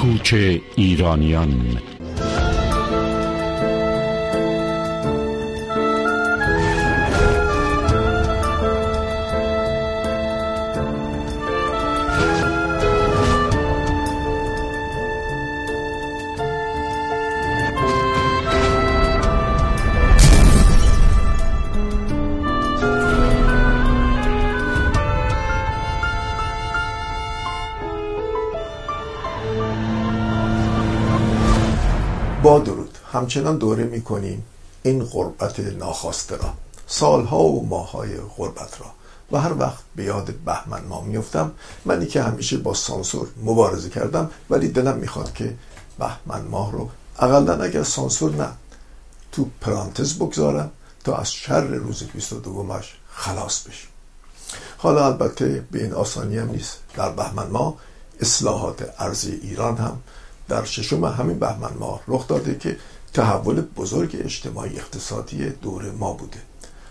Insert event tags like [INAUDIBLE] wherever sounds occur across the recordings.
کوچ ایرانیان. همچنان دوره می‌کنیم این غربت ناخواسته را سالها و ماهای غربت را. و هر وقت به یاد بهمن ما میفتم منی که همیشه با سانسور مبارزه کردم ولی دلم می‌خواد که بهمن ماه رو اقلا اگر سانسور نه تو پرانتز بگذارم تا از شر روز 22 مش خلاص بشیم. حالا البته به این آسانی هم نیست. در بهمن ماه اصلاحات ارزی ایران هم در ششم همین بهمن ماه رخ داده که تحول بزرگ اجتماعی اقتصادی دور ما بوده.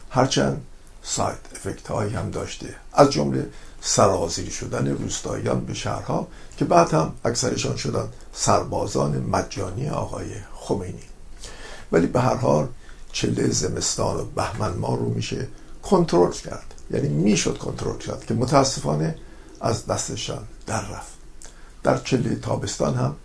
هرچند سایت افکت هایی هم داشته. از جمله سرازیر شدن روستاییان به شهرها که بعد هم اکثرشان شدن سربازان مجانی آقای خمینی. ولی به هر حال چله زمستان و بهمن ماه رو میشه کنترل کرد. یعنی می‌شد کنترل کرد که متاسفانه از دستشان در رفت. در چله تابستان هم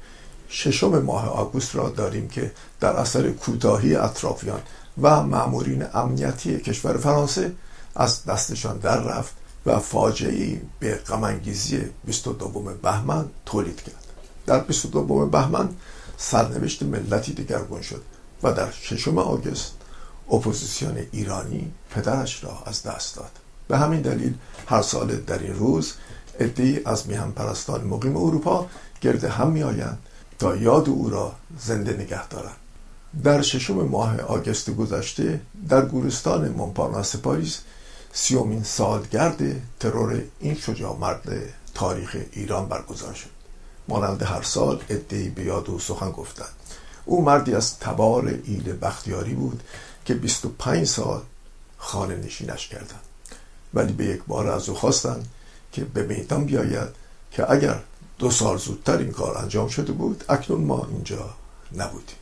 ششم ماه آگوست را داریم که در اثر کوتاهی اطرافیان و مامورین امنیتی کشور فرانسه از دستشان در رفت و فاجعه به غمانگیزی 22 بهمن تولید کرد. در 22 بهمن سرنوشت ملتی دگرگون شد و در ششم آگوست اپوزیسیون ایرانی پدرش را از دست داد. به همین دلیل هر سال در این روز عده‌ای از میهن پرستان مقیم اروپا گرد هم می آیند تا یاد او را زنده نگه دارند در ششم ماه August گذشته در گورستان مونپارناس پاریس سیومین سالگرد ترور این شجاع مرد تاریخ ایران برگزار شد. مانند هر سال عده‌ای به یاد او سخن گفتند. او مردی از تبار ایل بختیاری بود که 25 سال خانه نشینش کردند. ولی به یک بار از او خواستند که به میدان بیاید که اگر دو سال زودتر این کار انجام شده بود اکنون ما اینجا نبودیم.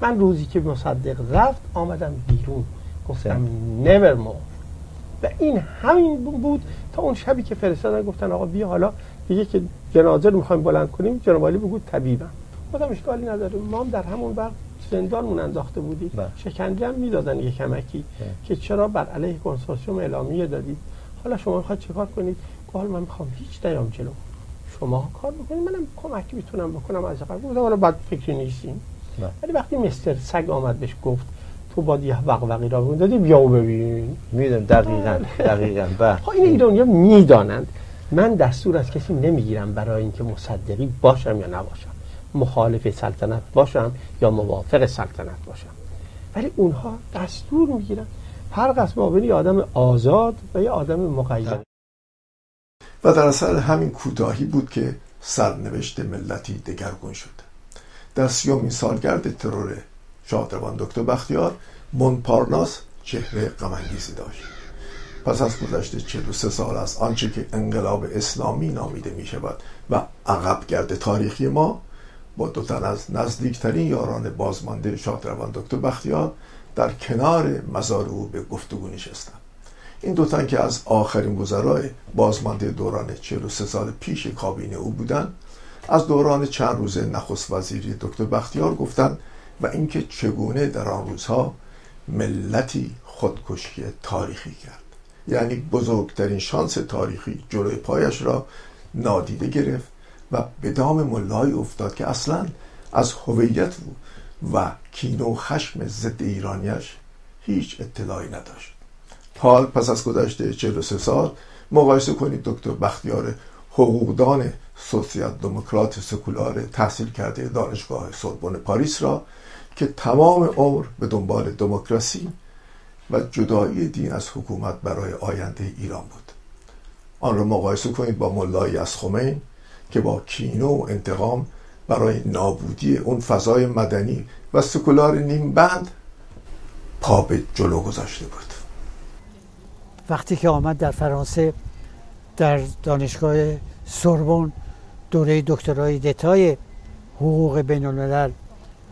من روزی که مصدق رفت آمدم بیرون. گفتم never more. و این همین بود تا اون شبی که فرستادن گفتن آقا بیا حالا. دیگه که جنازه رو می‌خوایم بلند کنیم. جناب عالی بگو طبیبم. گفتم اشکالی نداره. ما هم در همون وقت زندانمون انداخته بودیم. شکنجه هم می‌دادن یه کمکی که چرا بر علیه کنسورسیوم اعلامیه دادید. حالا شما می‌خواید چیکار کنید؟ حالا من می‌خوام هیچ نیام جلو. شما کار بکنید منم کمک می‌تونم بکنم از قبل گفتم حالا بعد فکری نیستیم. ولی وقتی مستر سگ آمد بهش گفت تو باید یه وقوقی را بگون دادی بیا و ببین. می‌دونم دقیقا دقیقا. بله. این ایرانی ها می‌دانند. من دستور از کسی نمی‌گیرم برای اینکه مصدقی باشم یا نباشم. مخالف سلطنت باشم یا موافق سلطنت باشم. ولی اونها دستور می‌گیرن. فرق است بین آدم آزاد و یه آدم مقید و در اثر همین کوتاهی بود که سرنوشت ملتی دگرگون شد. در سیومین سالگرد ترور شادروان دکتر بختیار مونپارناس چهره غمانگیزی داشت. پس از گذشته 43 سال از آنچه که انقلاب اسلامی نامیده می شود و عقب گرد تاریخی ما با دو تن از نزدیکترین یاران بازمانده شادروان دکتر بختیار در کنار مزار او به گفتگو نشستند این دو تن که از آخرین وزرای بازمانده دوران 43 سال پیش کابینه او بودند از دوران چند روز نخست وزیری دکتر بختیار گفتند و اینکه چگونه در آن روزها ملتی خودکشی تاریخی کرد. یعنی بزرگترین شانس تاریخی جلوی پایش را نادیده گرفت و به دام ملای افتاد که اصلا از هویت و کین و خشم ضد ایرانیش هیچ اطلاعی نداشت. حال پس از گذشته 43 سال مقایسه کنید دکتر بختیار حقوقدان سوسیال دموکرات سکولار تحصیل کرده دانشگاه سوربن پاریس را که تمام عمر به دنبال دموکراسی و جدایی دین از حکومت برای آینده ایران بود. آن را مقایسه کنید با ملایی از خمین که با کینه و انتقام برای نابودی اون فضای مدنی و سکولار نیم بند پا به جلو گذاشته بود. وقتی که آمد در فرانسه در دانشگاه سوربن دوره دکترای دتای حقوق بین الملل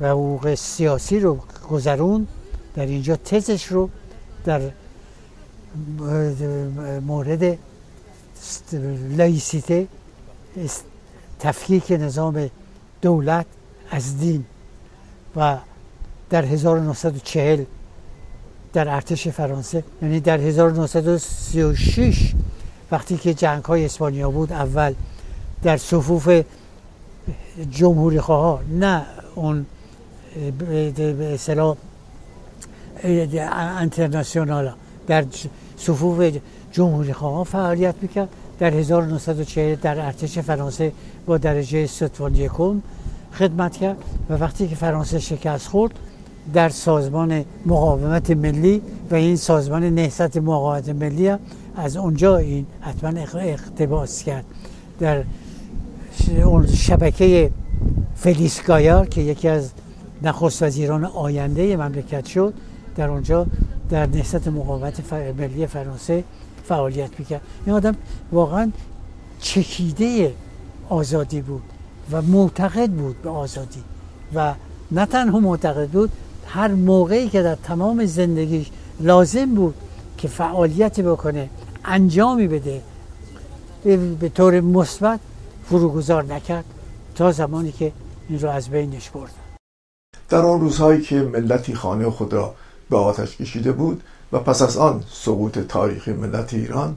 و حقوق سیاسی رو گذرون در اینجا تزش رو در مورد لایسیته تفکیک نظام دولت از دین و در 1940 در ارتش فرانسه یعنی در 1936 وقتی که جنگ های اسپانیا بود اول در صفوف جمهوری خواه نه اون به انترناسیونال در صفوف جمهوری خواه فعالیت می‌کرد. در 1940 در ارتش فرانسه با درجه ستوان یکم خدمت کرد و وقتی که فرانسه شکست خورد در سازمان مقاومت ملی و این سازمان نهضت مقاومت ملی از اونجا این حتما اقتباس کرد. در شبکه فلیس گایار که یکی از نخست وزیران آینده مملکت شد در اونجا در نهضت مقاومت ملی فرانسه فعالیت می‌کرد. این آدم واقعا چکیده آزادی بود و معتقد بود به آزادی. و نه تنها معتقد بود هر موقعی که در تمام زندگیش لازم بود که فعالیتی بکنه انجامی بده به طور مثبت فروگذار نکرد تا زمانی که این رو از بینش برد در آن روزهایی که ملتی خانه خود را به آتش کشیده بود و پس از آن سقوط تاریخی ملت ایران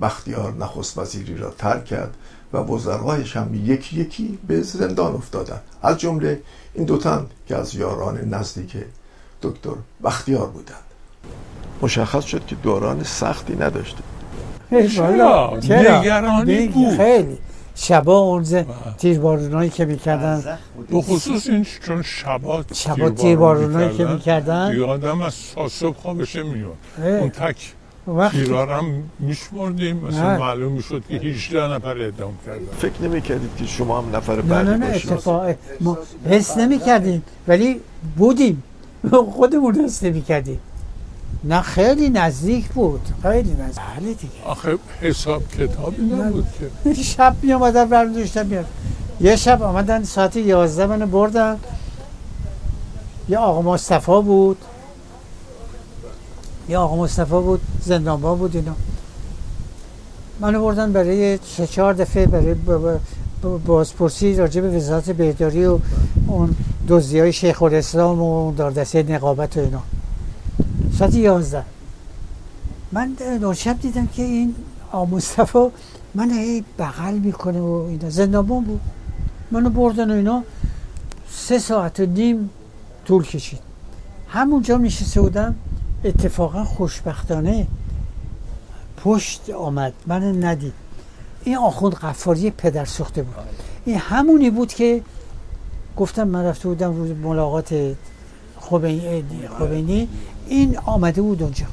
بختیار نخست وزیری را ترک کرد و وزرایش هم یکی یکی به زندان افتادند. از جمله این دو تن که از یاران نزدیک دکتر بختیار بودند. مشخص شد که دوران سختی نداشته چرا؟ نگرانی بود. خیلی. شبا اون تیربارونایی که می‌کردن. به خصوص این چون شبا شبا تیربارونایی که می‌کردن. یادم از صبح خوابشه میاد. اون تک تیرار هم میشمردیم مثلا معلوم می‌شد که 18 نفر اعدام کردن. فکر نمی کردید که شما هم نفر بعدی نه نه باشید؟ اتفاق ما حس نمی کردیم ولی بودیم. [LAUGHS] خودمون حس نمی کردیم نه خیلی نزدیک بود. خیلی نزدیک. بله دیگه. آخه حساب کتابی نبود که. شب می آمدن برم داشتم میاد یه شب آمدن ساعت 11 منو بردن. یه آقا مصطفی بود. یه آقا مصطفی بود زندانبان بود اینا. منو بردن برای سه چهار دفعه برای بازپرسی راجع به وزارت بهداری و اون دزدی های شیخ الاسلام و اون داردسته نقابت و اینا. ساعت یازده. من اون شب دیدم که این مصطفی من هی بغل می‌کنه و اینا. زندانبان بود. منو بردن و اینا. سه ساعت و نیم طول کشید. همونجا نشسته بودم. اتفاقا خوشبختانه پشت آمد. من ندید. این آخوند قفاری پدر سوخته بود. این همونی بود که گفتم من رفته بودم روز ملاقات خمینی این آمده بود اونجا.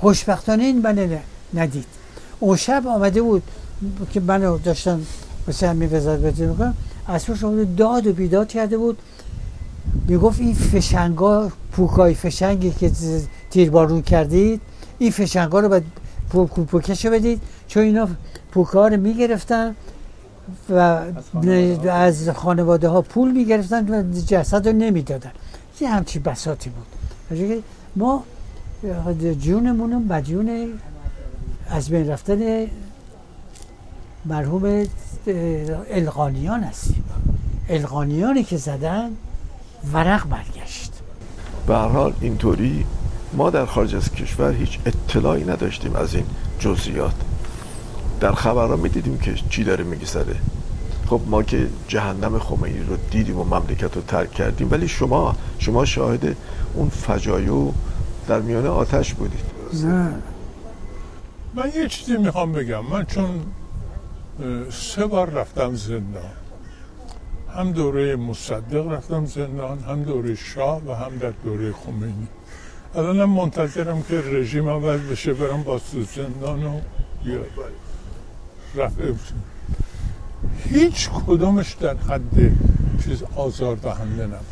خوشبختانه این من ندید. اون شب آمده بود که منو داشتن مثل همین وزارت بهداری می‌کنم. از آمده داد و بیداد کرده بود. می‌گفت این فشنگا پوکای فشنگی که تیربارون کردید این فشنگا رو باید پو- پو- پوکش رو بدید. چون اینا پوکا رو می‌گرفتن و از خانواده ها پول می‌گرفتن و جسد رو نمی‌دادن. یه همچی بساتی بود. ما جونمون مدیون از بین رفتن مرحوم القانیان هستیم. القانیانی که زدن ورق برگشت. به حال اینطوری ما در خارج از کشور هیچ اطلاعی نداشتیم از این جزئیات. در خبرها می‌دیدیم که چی داره میگذره خب ما که جهنم خمینی رو دیدیم و مملکت رو ترک کردیم ولی شما شما شاهد اون فجایع در میان آتش بودید. نه. من یه چیزی می‌خوام بگم. من چون سه بار رفتم زندان. هم دوره مصدق رفتم زندان هم دوره شاه و هم در دوره خمینی. الانم منتظرم که رژیم عوض بشه برم با زندان و بشم. هیچ کدومش در حد چیز آزار دهنده نبود.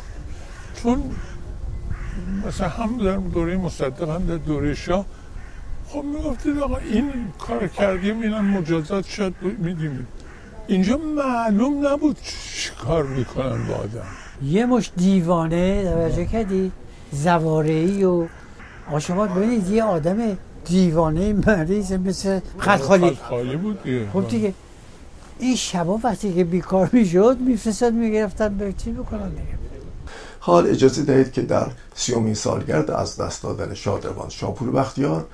چون مثلا هم در دوره مصدق هم در دوره شاه خب می‌گفتید آقا این کار کردیم اینم مجازات شد میدیم اینجا معلوم نبود چی کار می‌کنن با آدم. یه مش دیوانه توجه کردی؟ زوارعی و شما ببینید یه آدم دیوانه مریض مثل خلخالی خالی بود دیگه. خب دیگه این شبا وقتی که بیکار می‌شد میفرستاد می‌گرفتن به چی بکنم دیگه؟ حال اجازه دهید که در سیومین سالگرد از دست دادن شادروان شاپور بختیار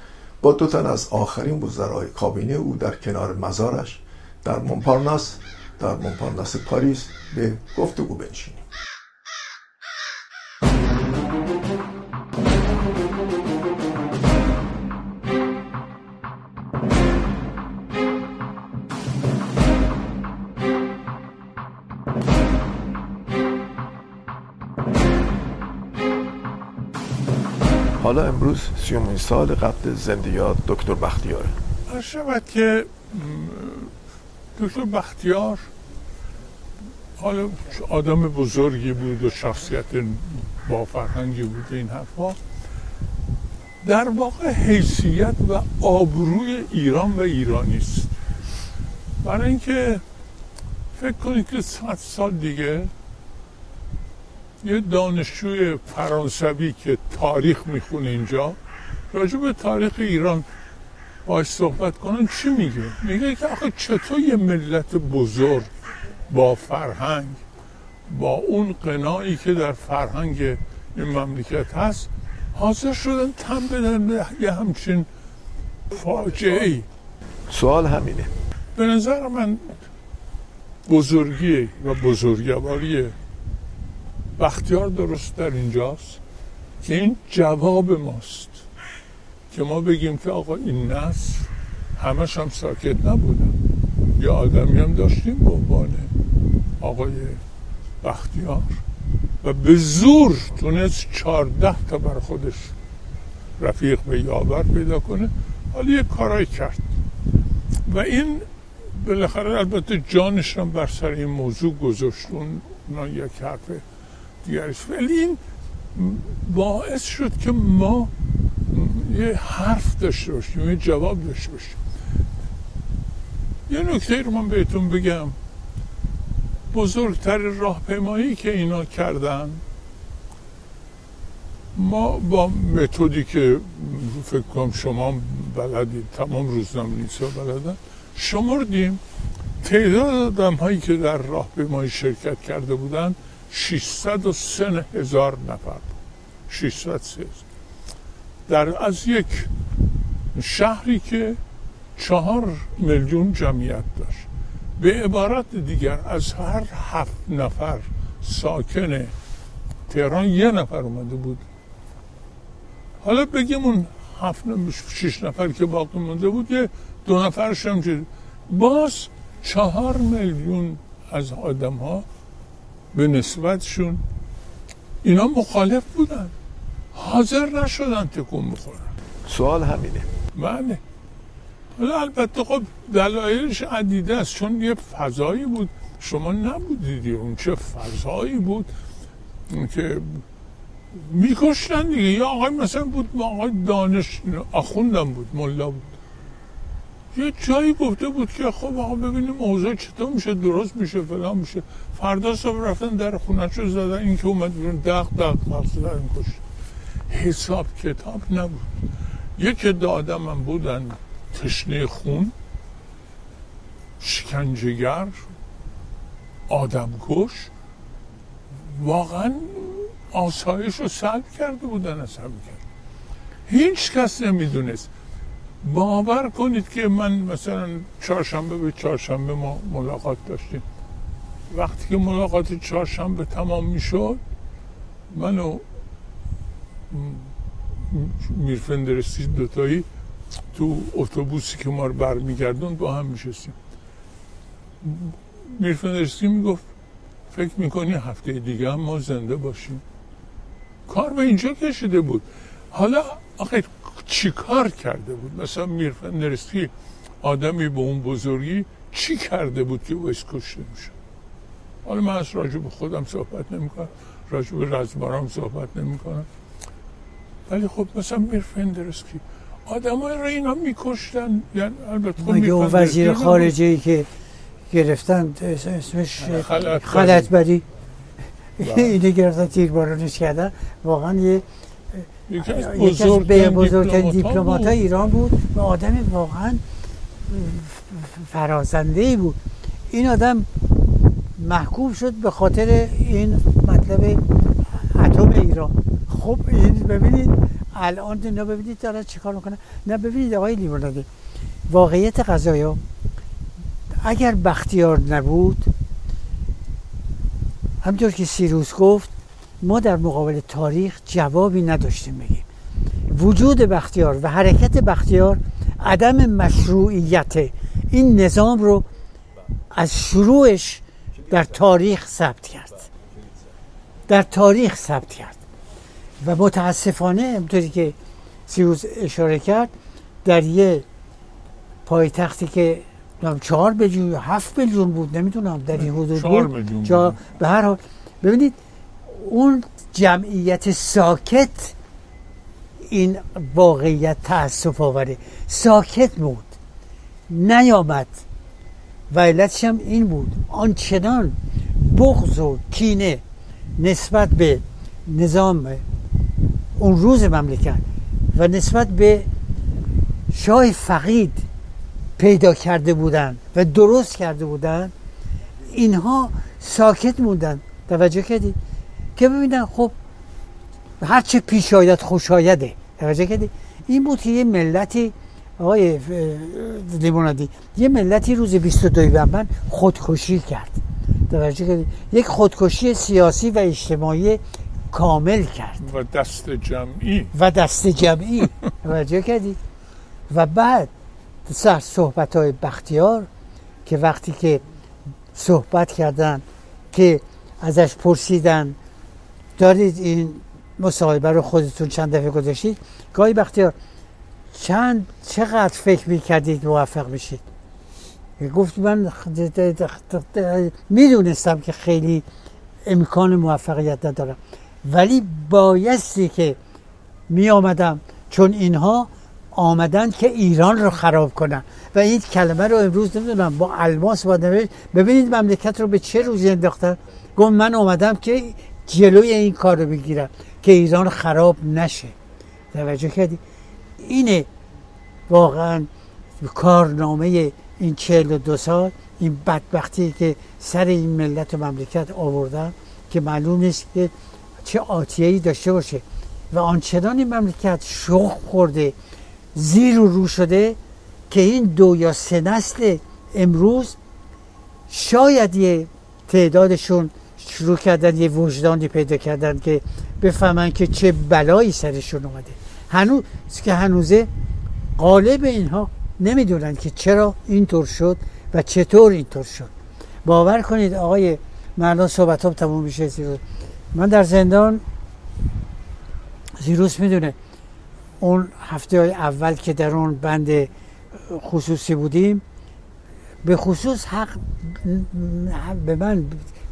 با دو تن از آخرین وزرای کابینه او در کنار مزارش در مونپارناس در مونپارناس پاریس به گفتگو بنشینیم. حالا امروز سیومین سال قبل زنده یاد دکتر بختیاره. شود که دکتر بختیار حالا آدم بزرگی بود و شخصیت با فرهنگی بود این حرفا در واقع حیثیت و آبروی ایران و ایرانی است. برای اینکه فکر کنید که صد سال دیگه یه دانشجوی فرانسوی که تاریخ می‌خونه اینجا راجع به تاریخ ایران باش صحبت کنن چی میگه؟ میگه که آخه چطور یه ملت بزرگ با فرهنگ با اون قناعی که در فرهنگ این مملکت هست حاضر شدن تن بدن به یه همچین فاجعه ای سوال همینه. به نظر من بزرگی و بزرگواری بختیار درست در اینجاست. که این جواب ماست که ما بگیم که آقا این نسل همش هم ساکت نبودن یه آدمی هم داشتیم به عنوان آقای بختیار و به زور تونست چهارده تا بر خودش رفیق به یاور پیدا کنه. حالا یه کارایی کرد. و این بالاخره البته جانش هم بر سر این موضوع گذاشت. اون یک حرف دیگرش ولی این باعث شد که ما یه حرف داشته باشیم یه جواب داشته باشیم. یه نکته رو من بهتون بگم. بزرگتر راهپیمایی که اینا کردن ما با متدی که فکر کنم شما بلدید تمام روزنامه‌نویسا بلدن شمردیم. تعداد آدم هایی که در راهپیمایی شرکت کرده بودن 603 هزار نفر. 603 در از یک شهری که چهار میلیون جمعیت داشت. به عبارت دیگر از هر هفت نفر ساکن تهران یه نفر اومده بود. حالا بگیم اون هفت شش نفر که باقی مونده بود یه دو نفرش هم باز چهار میلیون از آدم ها به نسبتشون اینا مخالف بودن. حاضر نشدن تکون بخورن. سوال همینه. بله. حالا البته خب دلایلش عدیده است چون یه فضایی بود. شما نبودیدی اون چه فضایی بود که میکشتن دیگه. یا آقای مثلا بود آقای دانش آخوندم بود ملا بود. یه جایی گفته بود که خب آقا ببینیم اوضاع چطور میشه درست میشه فلان میشه. فردا صبح رفتن در خونه‌شو زدن این که اومد بیرون دق دق مقصد این کشت حساب کتاب نبود. یک عده آدم هم بودن تشنه خون شکنجهگر آدمکش واقعا آسایش رو سلب کرده بودن از همه هیچ کس نمی‌دونست. باور کنید که من مثلا چهارشنبه به چهارشنبه ما ملاقات داشتیم. وقتی که ملاقات چهارشنبه تمام می‌شد منو میرفندرستی دوتایی تو اتوبوسی که ما رو برمیگردون با هم میشستیم. میرفندرستی می‌گفت فکر می‌کنی هفته دیگه هم ما زنده باشیم؟ کار به اینجا کشیده بود. حالا آخه چی کار کرده بود؟ مثلا میرفندرستی آدمی به اون بزرگی چی کرده بود که باعث کشته میشه حالا من از راجع به خودم صحبت نمی کنم راجع به رزمارام صحبت نمی کنم ولی خب مثلا میرفندرسکی آدم رو اینا میکشتن. یعنی البته مگه اون وزیر رفیق خارجه ای که گرفتن اسمش خلعت خلط بری. [LAUGHS] اینه گرفتن تیربارونش کردن. واقعا یه یکی از بزرگترین بزرگترین دیپلمات‌ها دیپلمات بود. ایران بود. و آدم واقعا فرازنده ای بود. این آدم محکوم شد به خاطر این مطلب اتم ایران. خب این ببینید الان اینا ببینید دارن چیکار می‌کنن نه ببینید آقای لیموناده واقعیت قضایا اگر بختیار نبود همطور که سیروس گفت ما در مقابل تاریخ جوابی نداشتیم بگیم. وجود بختیار و حرکت بختیار عدم مشروعیت این نظام رو از شروعش در تاریخ ثبت کرد. در تاریخ ثبت کرد. و متاسفانه همطوری که سیروس اشاره کرد در یه پایتختی که چهار میلیون یا هفت میلیون بود نمی‌دونم در این حدود بود. به هر حال ببینید اون جمعیت ساکت این واقعیت تاسف آوره. ساکت بود نیامد. و علتش هم این بود آنچنان بغض و کینه نسبت به نظام اون روز مملکت و نسبت به شاه فقید پیدا کرده بودن و درست کرده بودن اینها ساکت موندن توجه کردی؟ که ببینن خب هرچه پیش آید خوش آیده. توجه کردی؟ این بود که یه ملتی آقای اه، لیمونادی یه ملتی روز 22 بهمن خودکشی کرد. توجه کردی؟ یک خودکشی سیاسی و اجتماعی کامل کرد. و دست جمعی. و دست جمعی. توجه کردی؟ و بعد سر صحبت های بختیار که وقتی که صحبت کردن که ازش پرسیدن دارید این مصاحبه رو خودتون چند دفعه گذاشتید؟ گاهی بختیار چند چقدر فکر می‌کردید موفق بشید گفت من می‌دونستم که خیلی امکان موفقیت ندارم. ولی بایستی که می آمدم چون اینها آمدن که ایران رو خراب کنن. و این کلمه رو امروز نمی‌دونم با الماس با ببینید مملکت رو به چه روزی انداختن؟ گفت من آمدم که جلوی این کار رو بگیرم که ایران خراب نشه. توجه کردی؟ اینه واقعا کارنامه این چهل و دو سال این بدبختی که سر این ملت و مملکت آوردن که معلوم نیست که چه آتیه ای داشته باشه. و آنچنان این مملکت شخ خورده زیر و رو شده که این دو یا سه نسل امروز شاید یه تعدادشون شروع کردن یه وجدانی پیدا کردن که بفهمن که چه بلایی سرشون اومده. هنوز که هنوزه غالب اینها نمی‌دونن که چرا اینطور شد و چطور اینطور شد. باور کنید آقای من صحبت هم تموم میشه زیروس. من در زندان زیروس می‌دونه اون هفته های اول که در اون بند خصوصی بودیم به خصوص حق به من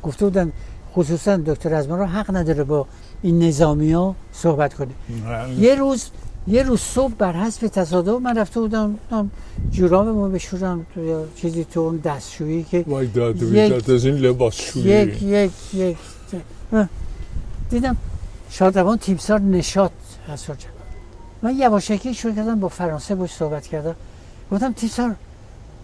گفته بودن خصوصا دکتر ازمان رو حق نداره با این نظامی ها صحبت کنه یه روز یه روز صبح بر حسب تصادف من رفته بودم جورابمو بشورم تو یا چیزی تو اون دستشویی که وای از این لباس شویی یک یک یک. دیدم شادروان تیمسار نشاد هست. من یواشکی شروع کردم با فرانسه باش صحبت کردم گفتم تیمسار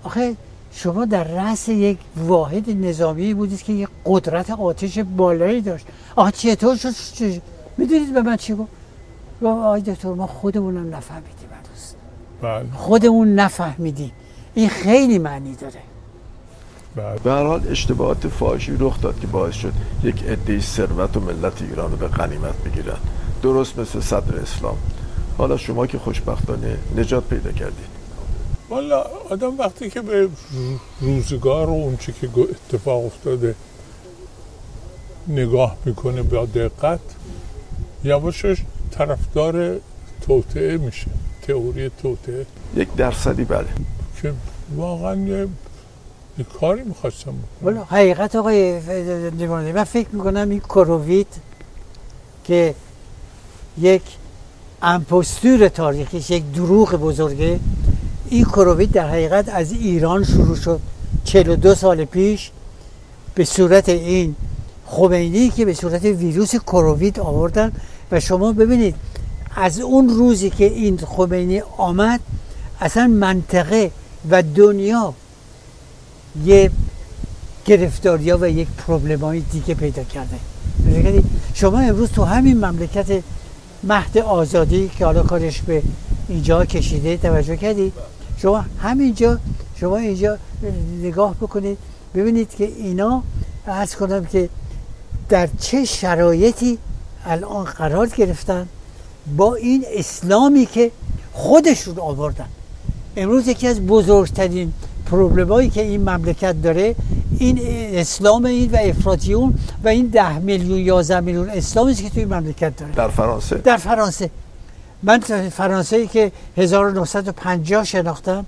آخه شما در رأس یک واحد نظامی بودید که یک قدرت آتش بالایی داشت. آخه چطور شد می‌دونید به من چی گفت؟ گفت آقای دکتر ما خودمونم نفهمیدیم هنوز بله. خودمون نفهمیدیم. این خیلی معنی داره. بله. به هر حال اشتباهات فاحشی رخ داد که باعث شد یک عده ثروت و ملت ایران رو به غنیمت بگیرن. درست مثل صدر اسلام. حالا شما که خوشبختانه نجات پیدا کردید. والا آدم وقتی که به روزگار و اون چی که اتفاق افتاده نگاه می‌کنه با دقت یواشش طرفدار توطعه میشه تئوری توطعه یک درصدی بله. که واقعا یه, کاری می‌خواستم والا حقیقت آقای لیوانوی من فکر می‌کنم این کرووید که یک امپوستور تاریخیش یک دروغ بزرگه این کرووید در حقیقت از ایران شروع شد. 42 سال پیش به صورت این خمینی که به صورت ویروس کرووید آوردن و شما ببینید از اون روزی که این خمینی آمد اصلا منطقه و دنیا یه گرفتاری و یک پروبلم های دیگه پیدا کرده. شما امروز تو همین مملکت مهد آزادی که حالا کارش به اینجا کشیده توجه کردید؟ شما همینجا شما اینجا نگاه بکنید ببینید که اینا ارز کنم که در چه شرایطی الان قرار گرفتن با این اسلامی که خودشون آوردن. امروز یکی از بزرگترین پروبلمایی که این مملکت داره این اسلام این و افراطیون و این ده میلیون یازده میلیون اسلامی که توی مملکت داره. در فرانسه. در فرانسه. من فرانسه ای که 1950 شناختم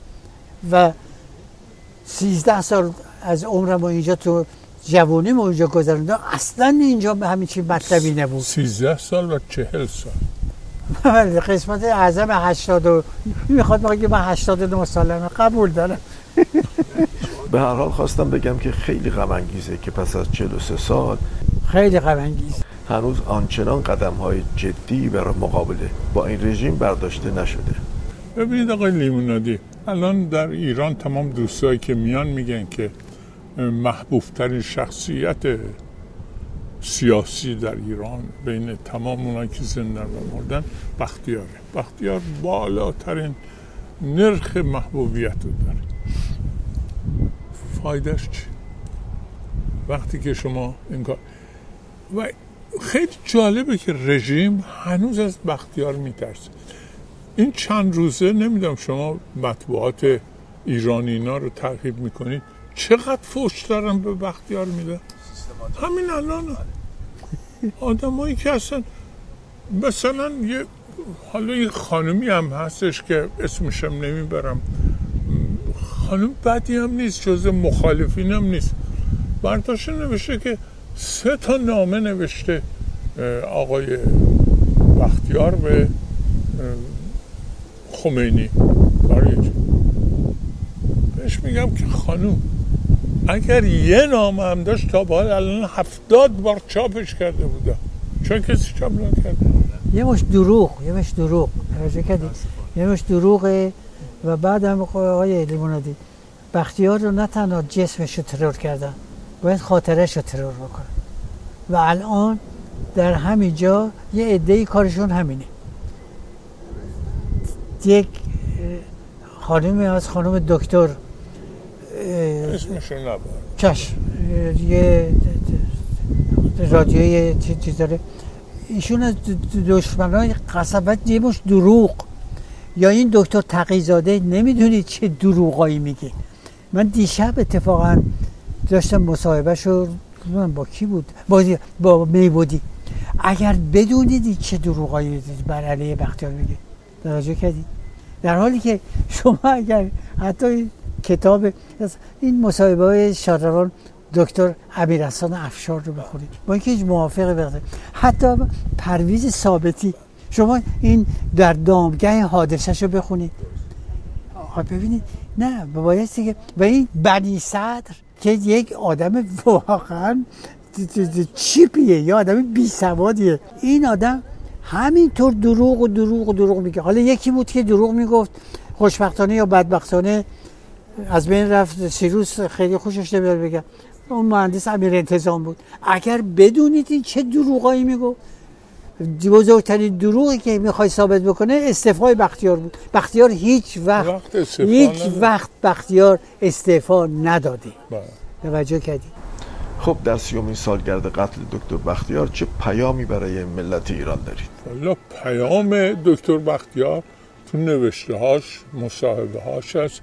و 13 سال از عمرم اینجا تو جوانی ما اونجا گذراندم اصلا اینجا به همین چی مطلبی نبود. 13 سال و 40 سال. بله، قسمت اعظم 80 و می‌خواد بگه من 89 سالمه. قبول دارم. [LAUGHS] به هر حال خواستم بگم که خیلی غم انگیزه که پس از 43 سال خیلی غم انگیز هنوز آنچنان قدم های جدی برای مقابله با این رژیم برداشته نشده. ببینید آقای لیمونادی الان در ایران تمام دوستایی که میان میگن که محبوب ترین شخصیت سیاسی در ایران بین تمام اونایی که زندن و مردن بختیاره. بختیار بالاترین نرخ محبوبیت رو داره. فایدهش چی؟ وقتی که شما این کار و خیلی جالبه که رژیم هنوز از بختیار میترسه. این چند روزه نمی‌دونم شما مطبوعات ایرانی اینا رو تعقیب می‌کنید. چقدر فوش دارن به بختیار میده؟ همین الان. آدمایی که اصلا مثلا یه حالا یه خانمی هم هستش که اسمشم نمی‌برم. خانم بدی هم نیست جز مخالفین هم نیست. برداشت نوشته که سه تا نامه نوشته آقای بختیار به خمینی. برای بهش میگم که خانم اگر یه نامه هم داشت تا به الان هفتاد بار چاپش کرده بوده چون کسی چاپ نکرده؟ یه مش دروغ یه مش دروغ. توجه کردی یه مش دروغه و بعد هم آقای لیمونادی بختیار رو نه تنها جسمش رو ترور کردن باید خاطرش رو ترور بکنن و الان در همین جا یه عده کارشون همینه. یک خانمی از خانم دکتر اسمشون چشم یه رادیوی چیز داره. ایشون از دشمنای قصبت یه مش دروغ. یا این دکتر تقیزاده نمی‌دونید چه دروغایی میگه. من دیشب اتفاقا داشتم مصاحبه شو با کی بود؟ با, با میبودی. اگر بدونید چه دروغایی بر علیه بختیار میگه. توجه کردید در حالی که شما اگر حتی کتاب این مصاحبه های شادروان دکتر امیرحسن افشار رو بخونید. با اینکه هیچ موافقه بخونید حتی پرویز ثابتی. شما این در دامگه حادثش رو بخونید ببینید. نه باید که و این بنی صدر که یک آدم واقعا چیپیه یا آدم بی سوادیه. این آدم همینطور دروغ و دروغ و دروغ میگه. حالا یکی بود که دروغ می‌گفت خوشبختانه یا بدبختانه از بین رفت سیروس خیلی خوشش نمیاد بگم اون مهندس امیر انتظام بود. اگر بدونید این چه دروغایی میگو بزرگترین دروغی که می‌خوای ثابت بکنه استعفای بختیار بود. بختیار هیچ وقت, وقت هیچ وقت بختیار استعفا نداده. بله. توجه کردی؟ خب در سیومین سالگرد قتل دکتر بختیار چه پیامی برای ملت ایران دارید؟ والا پیام دکتر بختیار تو نوشته هاش مصاحبه هاش است.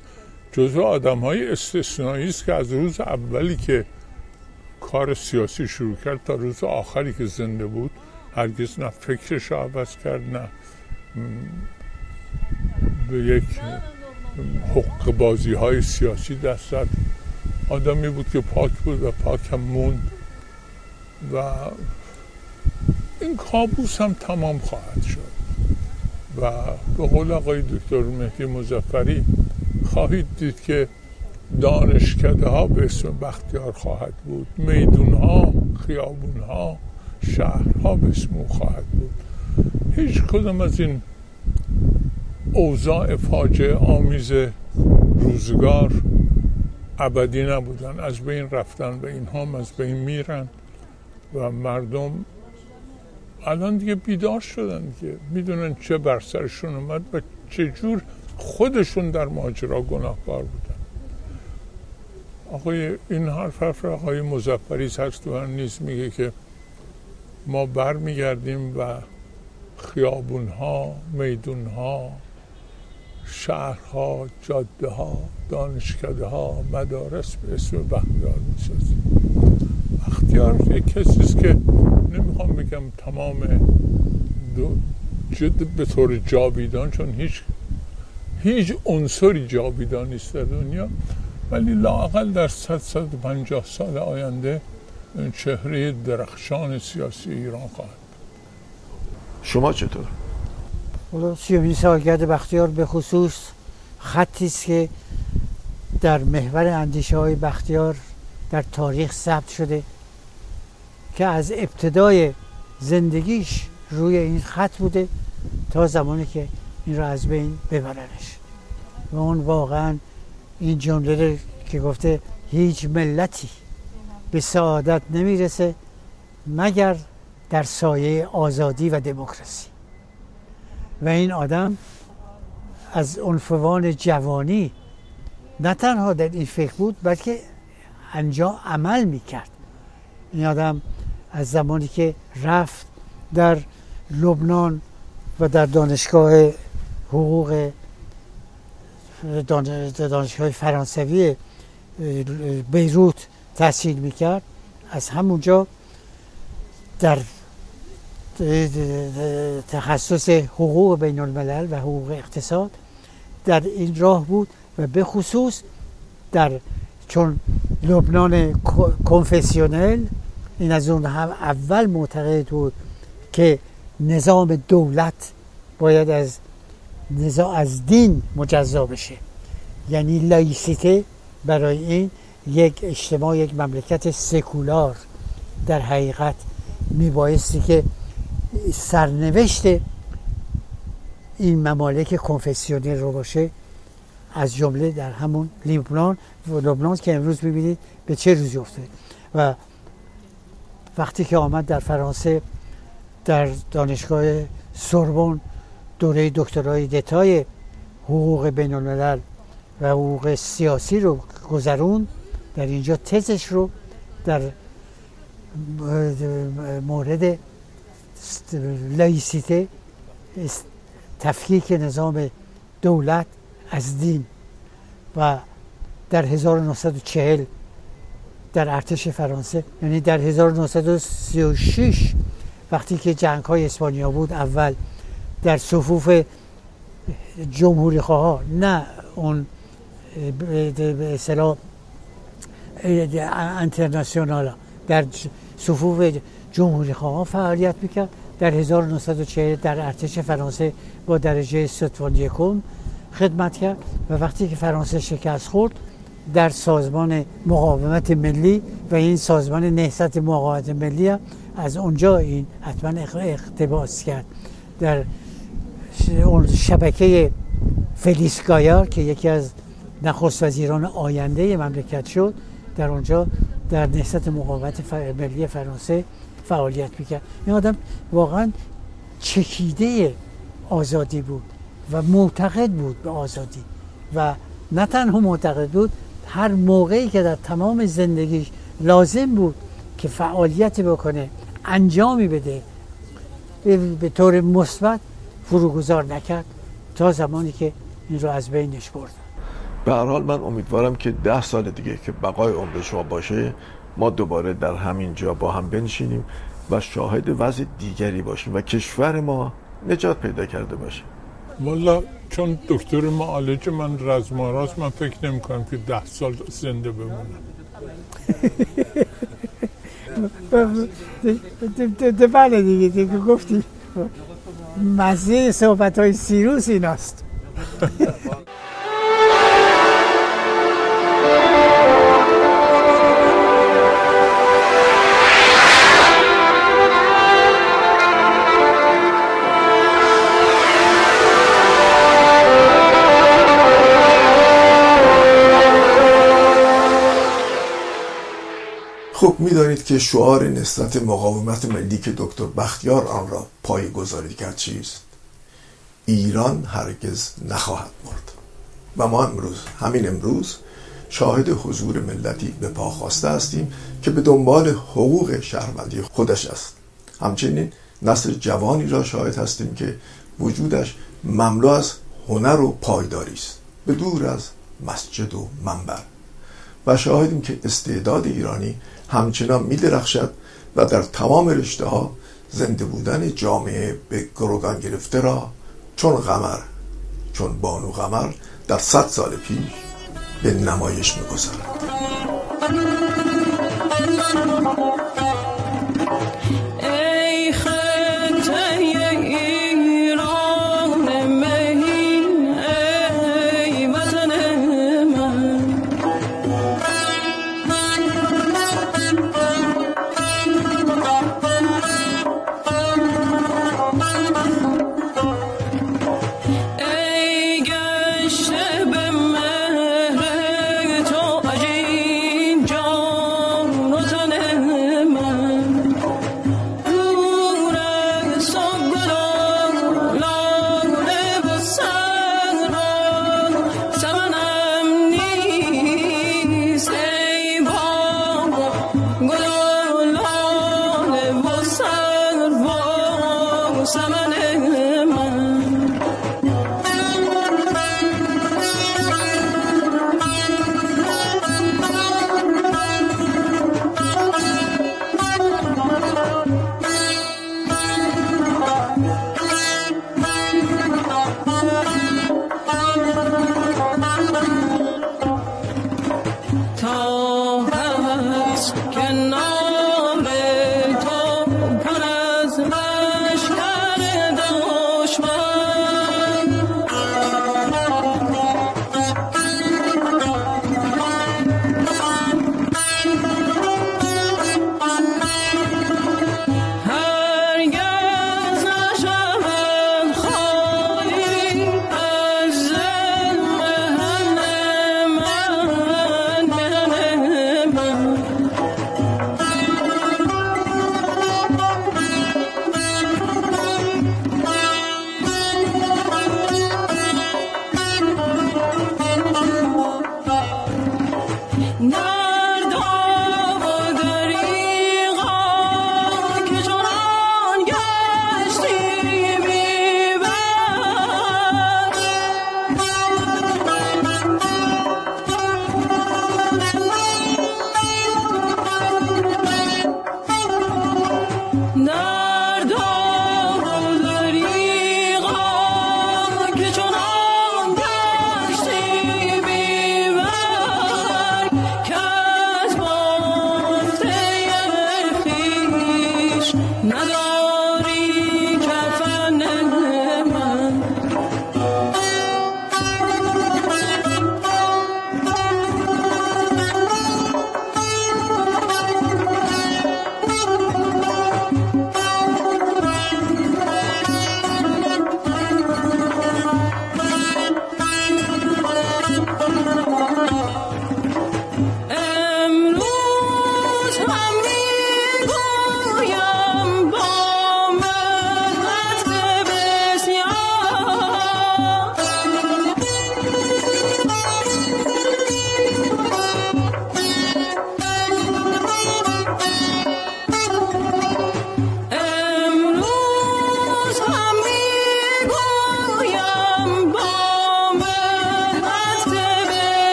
جزو آدم های استثنایی است که از روز اولی که کار سیاسی شروع کرد تا روز آخری که زنده بود هرگز نه فکرش عوض کرد نه. به یک حق بازی های سیاسی دست داد آدمی بود که پاک بود و پاک هم موند و این کابوس هم تمام خواهد شد. و به قول آقای دکتر مهدی مزفری خواهید دید که دانشکده ها به اسم بختیار خواهد بود. میدون ها خیابون ها شهرها او خواهد بود. هیچ کدام از این اوضاع فاجعه آمیز روزگار ابدی نبودن. از بین رفتن و اینها هم از بین میرن و مردم الان دیگه بیدار شدن که می‌دونن چه بر سرشون اومد و چه جور خودشون در ماجرا گناهکار بودن. آقای این حرف حرف آقای مزفری هست تو نیست میگه که ما برمیگردیم و خیابون ها میدون ها شهرها جاده ها دانشکده ها مدارس به اسم بختیار می‌سازیم. بختیار یک کسی است که نمی‌خوام بگم تمام جد به طور جاویدان چون هیچ هیچ عنصری جاویدان نیست در دنیا ولی لاقل در 150 سال آینده چهره درخشان سیاسی ایران خواهد شما چطور؟ سی سالگرد بختیار به خصوص خطی است که در محور اندیشه های بختیار در تاریخ ثبت شده که از ابتدای زندگیش روی این خط بوده تا زمانی که این را از بین ببرنش و اون واقعا این جمله که گفته هیچ ملتی به سعادت نمی‌رسه مگر در سایه آزادی و دموکراسی. و این آدم از عنفوان جوانی نه تنها در این فکر بود بلکه انجام عمل می‌کرد. این آدم از زمانی که رفت در لبنان و در دانشگاه حقوق دانشگاه فرانسوی بیروت تحصیل می‌کرد از همونجا در تخصص حقوق بین الملل و حقوق اقتصاد در این راه بود و به خصوص در چون لبنان کنفسیونل این از اون هم اول معتقد بود که نظام دولت باید از نظام از دین مجزا بشه. یعنی لایسیته برای این یک اجتماع یک مملکت سکولار در حقیقت میبایستی که سرنوشت این ممالک کنفسیونی رو باشه از جمله در همون لبنان و لبنان که امروز ببینید به چه روزی افتاده. و وقتی که آمد در فرانسه در دانشگاه سوربون دوره دکترای دتای حقوق بین الملل و حقوق سیاسی رو گذرون در اینجا تزش رو در مورد لایسیته تفکیک نظام دولت از دین و در 1940 در ارتش فرانسه. یعنی در 1936 وقتی که جنگ های اسپانیا بود اول در صفوف جمهوری خواه نه اون اصطلاح انترناسیونال. در صفوف جمهوری خواه فعالیت می‌کرد. در 1940 در ارتش فرانسه با درجه ستوان یکم خدمت کرد و وقتی که فرانسه شکست خورد در سازمان مقاومت ملی و این سازمان نهضت مقاومت ملی از اونجا این حتما اقتباس کرد. در شبکه فلیس گایار که یکی از نخست وزیران آینده مملکت شد در اونجا در نهضت مقاومت ملی فرانسه فعالیت می‌کرد. این آدم واقعا چکیده آزادی بود و معتقد بود به آزادی و نه تنها معتقد بود هر موقعی که در تمام زندگیش لازم بود که فعالیت بکنه انجامی بده به طور مثبت فروگذار نکرد تا زمانی که این رو از بینش برد به هر حال من امیدوارم که ده سال دیگه که بقای عمر شما باشه ما دوباره در همین جا با هم بنشینیم و شاهد وضع دیگری باشیم و کشور ما نجات پیدا کرده باشه. والا چون دکتر معالج من رزماراست من فکر نمی کنم که ده سال زنده بمونم. بله دیگه دیگه گفتی. مزه صحبت های سیروس ایناست. خب می‌دانید که شعار نسبت مقاومت ملی که دکتر بختیار آن را پای گذاری کرد چیست؟ ایران هرگز نخواهد مرد. و ما امروز همین امروز شاهد حضور ملتی به پا خواسته هستیم که به دنبال حقوق شهروندی خودش است. همچنین نسل جوانی را شاهد هستیم که وجودش مملو از هنر و پایداری است به دور از مسجد و منبر. و شاهدیم که استعداد ایرانی همچنان می درخشد و در تمام رشته ها زنده بودن جامعه به گروگان گرفته را چون غمر چون بانو غمر در صد سال پیش به نمایش می‌گذارد.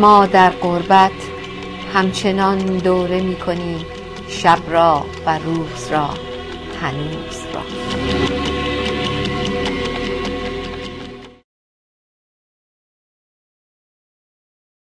ما در غربت همچنان دوره می کنیم شب را و روز را هنوز.